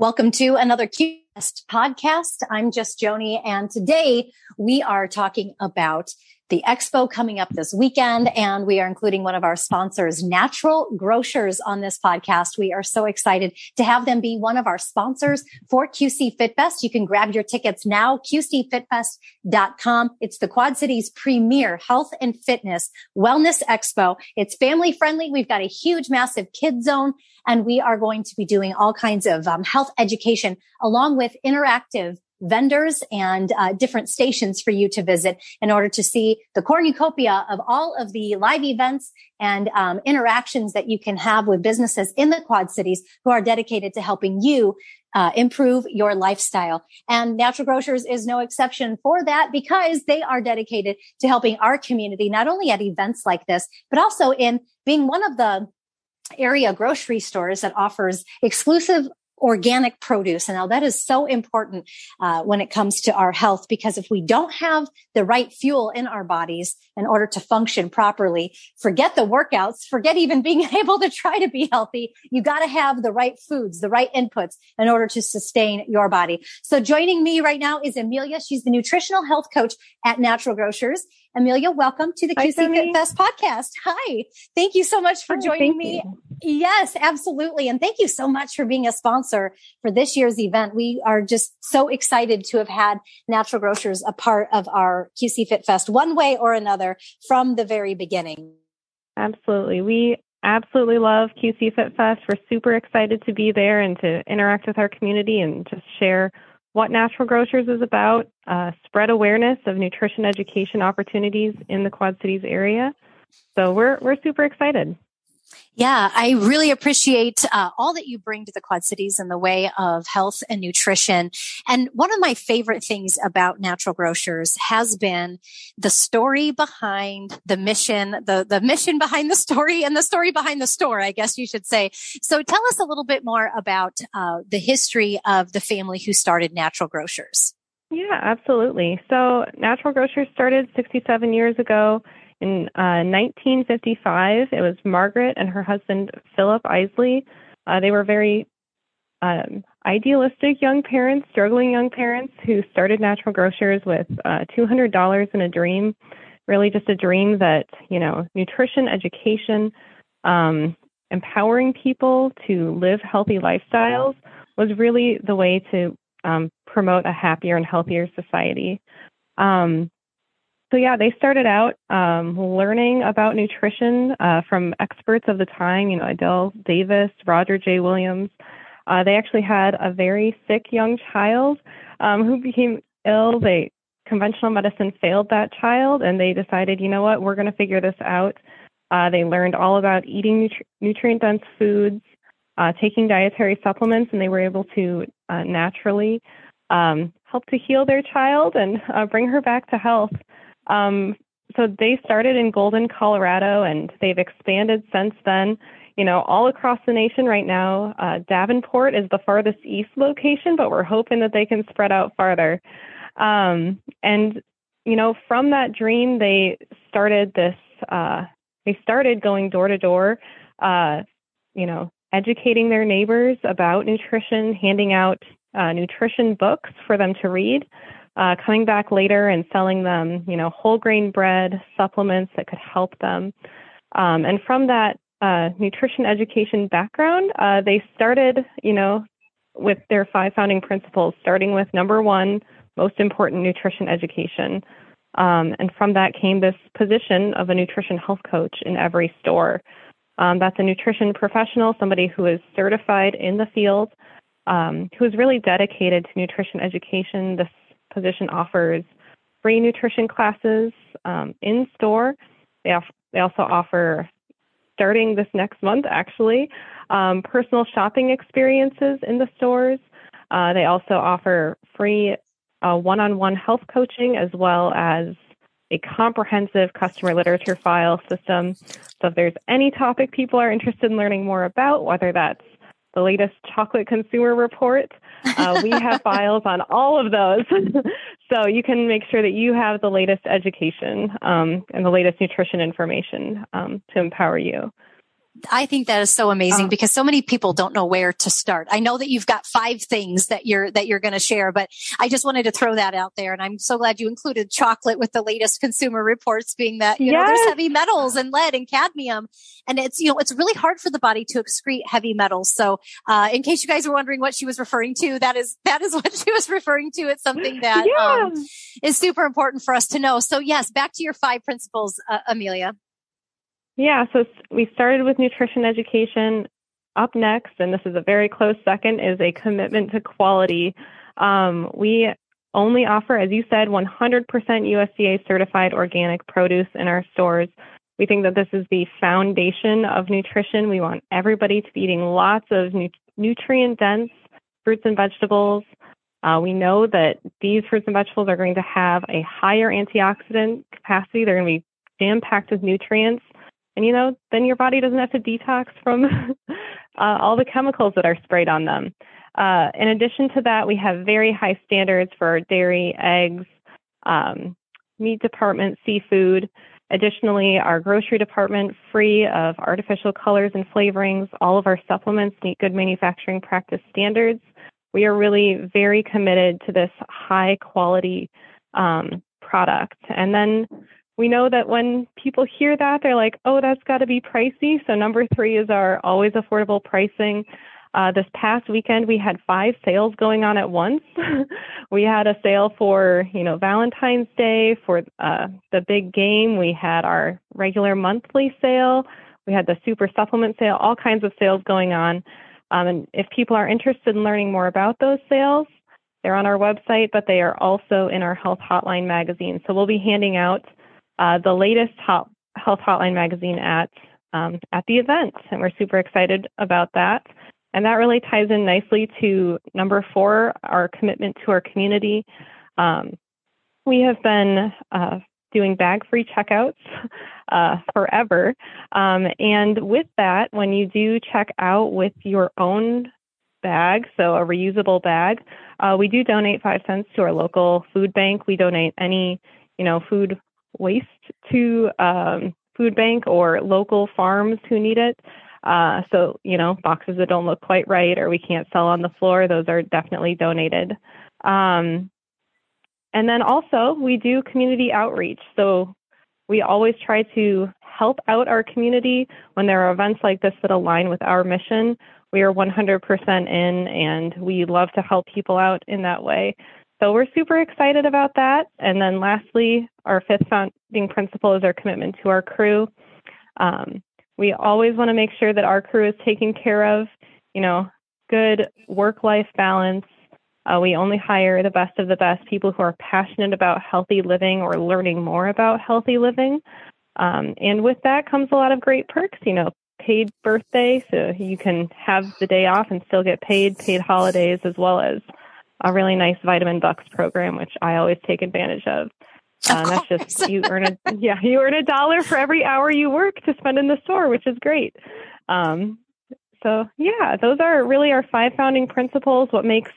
Welcome to another QCast podcast. I'm just Joni, and today we are talking about the expo coming up this weekend, and we are including one of our sponsors, Natural Grocers, on this podcast. We are so excited to have them be one of our sponsors for QC FitFest. You can grab your tickets now, qcfitfest.com. It's the Quad Cities premier health and fitness wellness expo. It's family friendly. We've got a huge, massive kid zone and we are going to be doing all kinds of um, health education along with interactive vendors and uh, different stations for you to visit in order to see the cornucopia of all of the live events and um, interactions that you can have with businesses in the Quad Cities who are dedicated to helping you uh, improve your lifestyle. And Natural Grocers is no exception for that because they are dedicated to helping our community, not only at events like this, but also in being one of the area grocery stores that offers exclusive organic produce. And now that is so important uh, when it comes to our health, because if we don't have the right fuel in our bodies in order to function properly, forget the workouts, forget even being able to try to be healthy. You got to have the right foods, the right inputs in order to sustain your body. So joining me right now is Amelia. She's the nutritional health coach at Natural Grocers. Amelia, welcome to the Hi, QC Fit Fest podcast. Hi. Thank you so much for Hi, joining me. You. Yes, absolutely. And thank you so much for being a sponsor for this year's event. We are just so excited to have had Natural Grocers a part of our QC Fit Fest one way or another from the very beginning. Absolutely. We absolutely love QC Fit Fest. We're super excited to be there and to interact with our community and just share what Natural Grocers is about, uh, spread awareness of nutrition education opportunities in the Quad Cities area. So we're we're super excited. Yeah, I really appreciate uh, all that you bring to the Quad Cities in the way of health and nutrition. And one of my favorite things about Natural Grocers has been the story behind the mission, the, the mission behind the story and the story behind the store, I guess you should say. So tell us a little bit more about uh, the history of the family who started Natural Grocers. Yeah, absolutely. So Natural Grocers started 67 years ago in uh, 1955, it was Margaret and her husband Philip Isely. Uh, they were very um, idealistic young parents, struggling young parents who started Natural Grocers with uh, $200 in a dream, really just a dream that, you know, nutrition, education, um, empowering people to live healthy lifestyles was really the way to um, promote a happier and healthier society. Um, so yeah, they started out um, learning about nutrition uh, from experts of the time. You know, Adelle Davis, Roger J. Williams. Uh, they actually had a very sick young child um, who became ill. They conventional medicine failed that child, and they decided, you know what, we're going to figure this out. Uh, they learned all about eating nutri- nutrient dense foods, uh, taking dietary supplements, and they were able to uh, naturally um, help to heal their child and uh, bring her back to health. Um, so they started in Golden, Colorado, and they've expanded since then. You know, all across the nation right now. Uh, Davenport is the farthest east location, but we're hoping that they can spread out farther. Um, and you know, from that dream, they started this. Uh, they started going door to door. Uh, you know, educating their neighbors about nutrition, handing out uh, nutrition books for them to read uh, coming back later and selling them, you know, whole grain bread, supplements that could help them. Um, and from that uh, nutrition education background, uh, they started, you know, with their five founding principles, starting with number one, most important nutrition education. Um, and from that came this position of a nutrition health coach in every store. Um, that's a nutrition professional, somebody who is certified in the field, um, who is really dedicated to nutrition education, the position offers free nutrition classes um, in store. They, off- they also offer, starting this next month actually, um, personal shopping experiences in the stores. Uh, they also offer free one on one health coaching as well as a comprehensive customer literature file system. So if there's any topic people are interested in learning more about, whether that's the latest chocolate consumer report. Uh, we have files on all of those. so you can make sure that you have the latest education um, and the latest nutrition information um, to empower you. I think that is so amazing um, because so many people don't know where to start. I know that you've got five things that you're that you're going to share, but I just wanted to throw that out there. And I'm so glad you included chocolate with the latest consumer reports, being that you yes. know there's heavy metals and lead and cadmium, and it's you know it's really hard for the body to excrete heavy metals. So, uh, in case you guys were wondering what she was referring to, that is that is what she was referring to. It's something that yeah. um, is super important for us to know. So, yes, back to your five principles, uh, Amelia. Yeah, so we started with nutrition education. Up next, and this is a very close second, is a commitment to quality. Um, we only offer, as you said, 100% USDA certified organic produce in our stores. We think that this is the foundation of nutrition. We want everybody to be eating lots of nu- nutrient dense fruits and vegetables. Uh, we know that these fruits and vegetables are going to have a higher antioxidant capacity. They're going to be jam packed with nutrients. And you know, then your body doesn't have to detox from uh, all the chemicals that are sprayed on them. Uh, in addition to that, we have very high standards for our dairy, eggs, um, meat department, seafood. Additionally, our grocery department, free of artificial colors and flavorings. All of our supplements meet good manufacturing practice standards. We are really very committed to this high quality um, product. And then we know that when people hear that, they're like, oh, that's got to be pricey. So, number three is our always affordable pricing. Uh, this past weekend, we had five sales going on at once. we had a sale for, you know, Valentine's Day for uh, the big game. We had our regular monthly sale. We had the super supplement sale. All kinds of sales going on. Um, and if people are interested in learning more about those sales, they're on our website, but they are also in our Health Hotline magazine. So we'll be handing out uh, the latest Health Hotline magazine at um, at the event, and we're super excited about that. And that really ties in nicely to number four, our commitment to our community. Um, we have been uh, doing bag-free checkouts uh, forever, um, and with that, when you do check out with your own bag, so a reusable bag, uh, we do donate five cents to our local food bank. We donate any, you know, food waste to um, food bank or local farms who need it. Uh, so, you know, boxes that don't look quite right or we can't sell on the floor, those are definitely donated. Um, and then also, we do community outreach. So, we always try to help out our community when there are events like this that align with our mission. We are 100% in and we love to help people out in that way. So we're super excited about that. And then lastly, our fifth founding principle is our commitment to our crew. Um, we always want to make sure that our crew is taken care of, you know, good work life balance. Uh, we only hire the best of the best people who are passionate about healthy living or learning more about healthy living. Um, and with that comes a lot of great perks, you know, paid birthday, so you can have the day off and still get paid, paid holidays, as well as a really nice vitamin bucks program, which I always take advantage of. Uh, that's just you earn a yeah you earn a dollar for every hour you work to spend in the store, which is great. Um, so yeah, those are really our five founding principles. What makes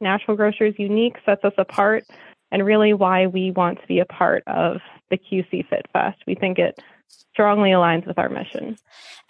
Natural Grocers unique, sets us apart, and really why we want to be a part of the QC Fit Fest. We think it strongly aligns with our mission.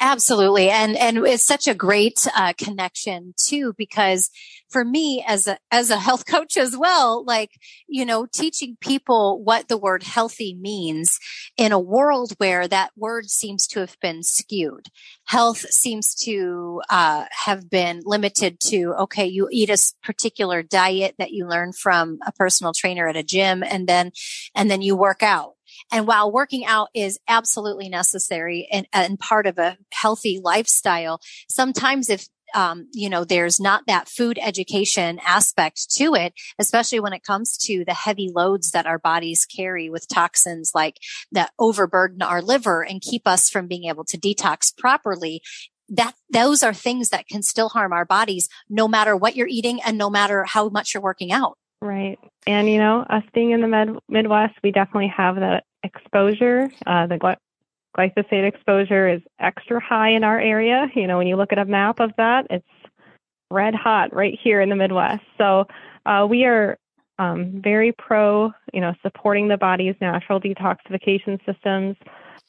Absolutely. And, and it's such a great uh, connection too, because for me as a, as a health coach as well, like, you know, teaching people what the word healthy means in a world where that word seems to have been skewed. Health seems to uh, have been limited to, okay, you eat a particular diet that you learn from a personal trainer at a gym and then, and then you work out and while working out is absolutely necessary and, and part of a healthy lifestyle, sometimes if um, you know, there's not that food education aspect to it, especially when it comes to the heavy loads that our bodies carry with toxins like that overburden our liver and keep us from being able to detox properly. That those are things that can still harm our bodies no matter what you're eating and no matter how much you're working out. Right. And you know, us being in the med- Midwest, we definitely have that exposure. Uh, the gly- glyphosate exposure is extra high in our area. You know, when you look at a map of that, it's red hot right here in the Midwest. So uh, we are um, very pro, you know, supporting the body's natural detoxification systems.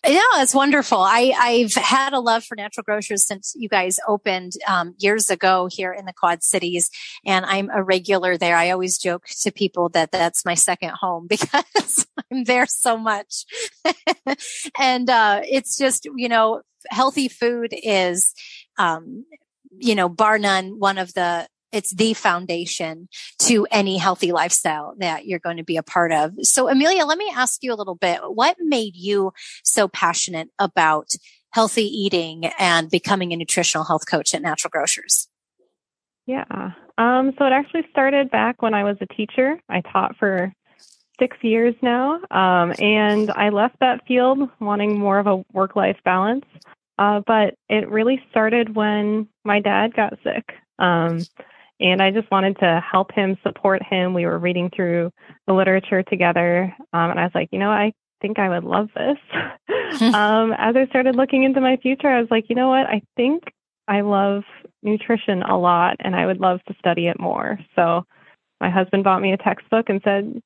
Yeah, it's wonderful. I, I've had a love for natural grocers since you guys opened um, years ago here in the Quad Cities, and I'm a regular there. I always joke to people that that's my second home because I'm there so much. and uh, it's just, you know, healthy food is, um, you know, bar none, one of the it's the foundation to any healthy lifestyle that you're going to be a part of. So Amelia, let me ask you a little bit. What made you so passionate about healthy eating and becoming a nutritional health coach at Natural Grocers? Yeah. Um, so it actually started back when I was a teacher. I taught for six years now. Um, and I left that field wanting more of a work life balance. Uh, but it really started when my dad got sick. Um, and I just wanted to help him, support him. We were reading through the literature together, um, and I was like, you know, I think I would love this. um, as I started looking into my future, I was like, you know what? I think I love nutrition a lot, and I would love to study it more. So my husband bought me a textbook and said,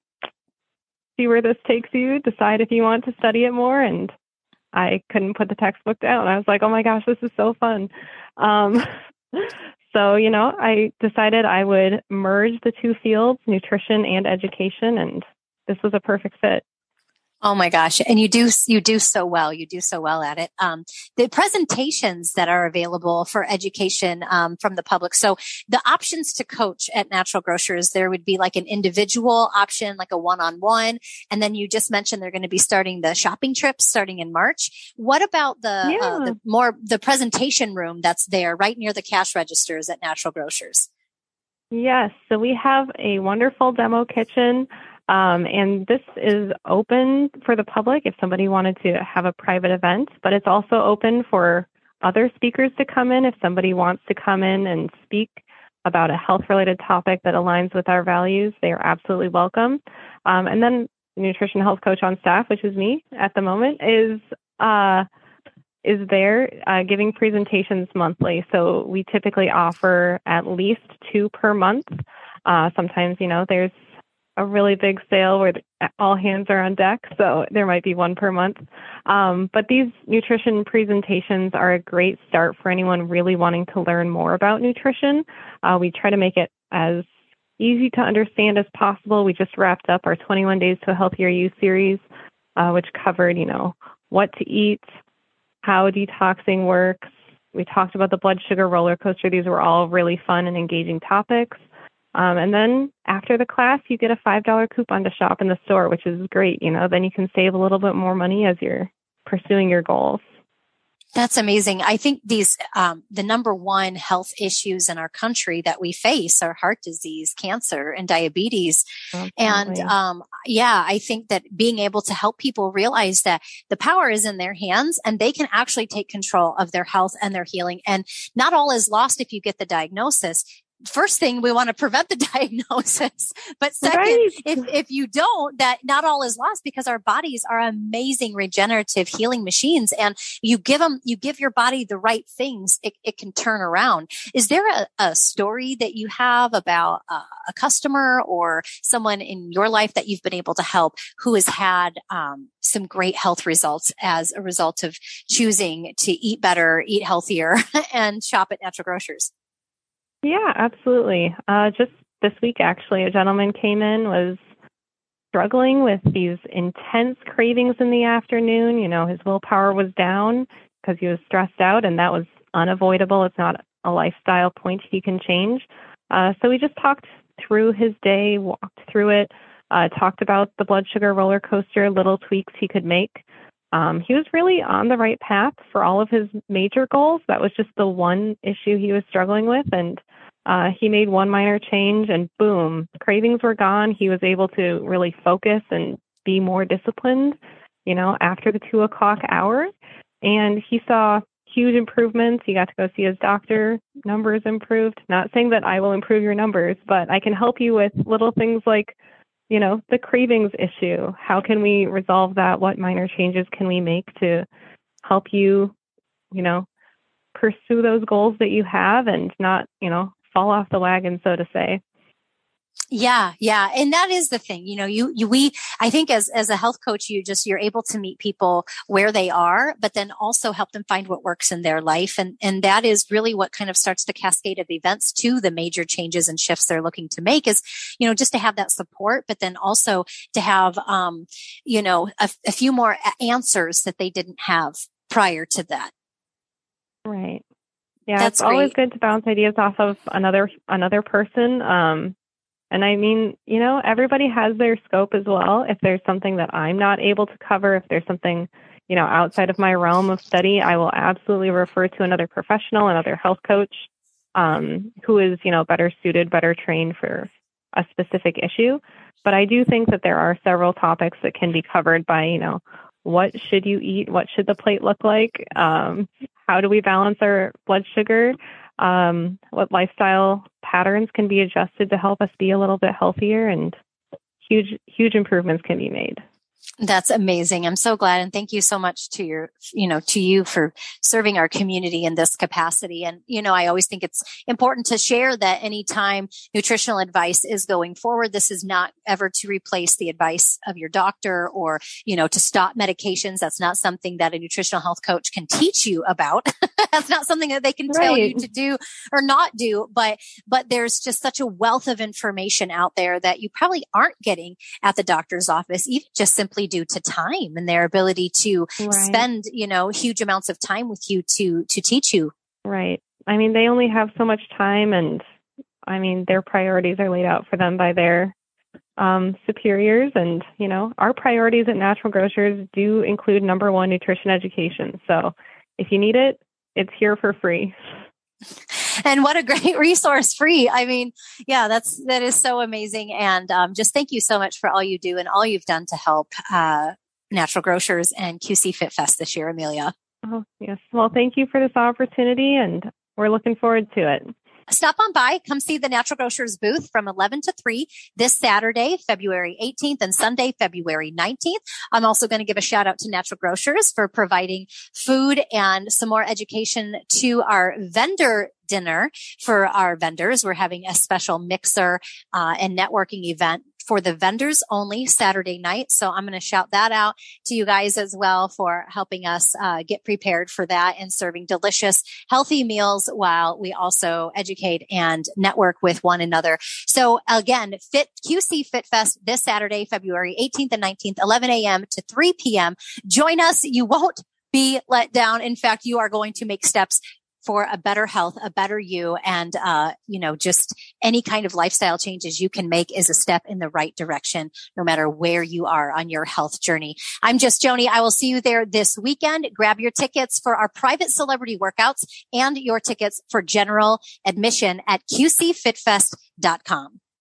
see where this takes you, decide if you want to study it more. And I couldn't put the textbook down. I was like, oh my gosh, this is so fun. Um, so, you know, I decided I would merge the two fields, nutrition and education, and this was a perfect fit. Oh my gosh. And you do, you do so well. You do so well at it. Um, the presentations that are available for education, um, from the public. So the options to coach at natural grocers, there would be like an individual option, like a one-on-one. And then you just mentioned they're going to be starting the shopping trips starting in March. What about the, uh, yeah. uh, the more, the presentation room that's there right near the cash registers at natural grocers? Yes. So we have a wonderful demo kitchen. Um, and this is open for the public if somebody wanted to have a private event, but it's also open for other speakers to come in if somebody wants to come in and speak about a health related topic that aligns with our values. They are absolutely welcome. Um, and then the nutrition health coach on staff, which is me at the moment, is uh, is there uh, giving presentations monthly. So we typically offer at least two per month. Uh, sometimes, you know, there's a really big sale where all hands are on deck, so there might be one per month. Um, but these nutrition presentations are a great start for anyone really wanting to learn more about nutrition. Uh, we try to make it as easy to understand as possible. We just wrapped up our 21 Days to a Healthier You series, uh, which covered, you know, what to eat, how detoxing works. We talked about the blood sugar roller coaster. These were all really fun and engaging topics. Um, and then after the class, you get a $5 coupon to shop in the store, which is great. You know, then you can save a little bit more money as you're pursuing your goals. That's amazing. I think these, um, the number one health issues in our country that we face are heart disease, cancer, and diabetes. Absolutely. And, um, yeah, I think that being able to help people realize that the power is in their hands and they can actually take control of their health and their healing. And not all is lost if you get the diagnosis first thing we want to prevent the diagnosis but second right. if, if you don't that not all is lost because our bodies are amazing regenerative healing machines and you give them you give your body the right things it, it can turn around is there a, a story that you have about uh, a customer or someone in your life that you've been able to help who has had um, some great health results as a result of choosing to eat better eat healthier and shop at natural grocers yeah, absolutely. Uh, just this week, actually, a gentleman came in was struggling with these intense cravings in the afternoon. You know, his willpower was down because he was stressed out, and that was unavoidable. It's not a lifestyle point he can change. Uh, so we just talked through his day, walked through it, uh, talked about the blood sugar roller coaster, little tweaks he could make. Um, he was really on the right path for all of his major goals. That was just the one issue he was struggling with, and uh, he made one minor change, and boom, cravings were gone. He was able to really focus and be more disciplined, you know, after the two o'clock hour. And he saw huge improvements. He got to go see his doctor. Numbers improved. Not saying that I will improve your numbers, but I can help you with little things like you know, the cravings issue. How can we resolve that? What minor changes can we make to help you, you know, pursue those goals that you have and not, you know, fall off the wagon, so to say. Yeah, yeah. And that is the thing. You know, you, you, we, I think as, as a health coach, you just, you're able to meet people where they are, but then also help them find what works in their life. And, and that is really what kind of starts the cascade of events to the major changes and shifts they're looking to make is, you know, just to have that support, but then also to have, um, you know, a, a few more answers that they didn't have prior to that. Right. Yeah, That's it's great. always good to bounce ideas off of another another person. Um, and I mean, you know, everybody has their scope as well. If there's something that I'm not able to cover, if there's something, you know, outside of my realm of study, I will absolutely refer to another professional, another health coach, um, who is, you know, better suited, better trained for a specific issue. But I do think that there are several topics that can be covered by, you know, what should you eat? What should the plate look like? Um, how do we balance our blood sugar? Um, what lifestyle patterns can be adjusted to help us be a little bit healthier and huge huge improvements can be made that's amazing. I'm so glad. And thank you so much to your, you know, to you for serving our community in this capacity. And, you know, I always think it's important to share that anytime nutritional advice is going forward, this is not ever to replace the advice of your doctor or, you know, to stop medications. That's not something that a nutritional health coach can teach you about. That's not something that they can right. tell you to do or not do. But, but there's just such a wealth of information out there that you probably aren't getting at the doctor's office, even just simply due to time and their ability to right. spend, you know, huge amounts of time with you to, to teach you. Right. I mean, they only have so much time and I mean, their priorities are laid out for them by their um, superiors. And, you know, our priorities at Natural Grocers do include number one, nutrition education. So if you need it, it's here for free. and what a great resource free. I mean yeah that's that is so amazing. And um, just thank you so much for all you do and all you've done to help uh, natural grocers and qc fit fest this year amelia. Oh yes. Well thank you for this opportunity and we're looking forward to it Stop on by, come see the Natural Grocers booth from 11 to 3 this Saturday, February 18th and Sunday, February 19th. I'm also going to give a shout out to Natural Grocers for providing food and some more education to our vendor dinner for our vendors. We're having a special mixer uh, and networking event for the vendors only Saturday night. So I'm going to shout that out to you guys as well for helping us uh, get prepared for that and serving delicious, healthy meals while we also educate and network with one another. So again, Fit QC Fit Fest this Saturday, February 18th and 19th, 11 a.m. to 3 p.m. Join us. You won't be let down. In fact, you are going to make steps for a better health, a better you, and uh, you know, just any kind of lifestyle changes you can make is a step in the right direction, no matter where you are on your health journey. I'm just Joni. I will see you there this weekend. Grab your tickets for our private celebrity workouts and your tickets for general admission at qcfitfest.com.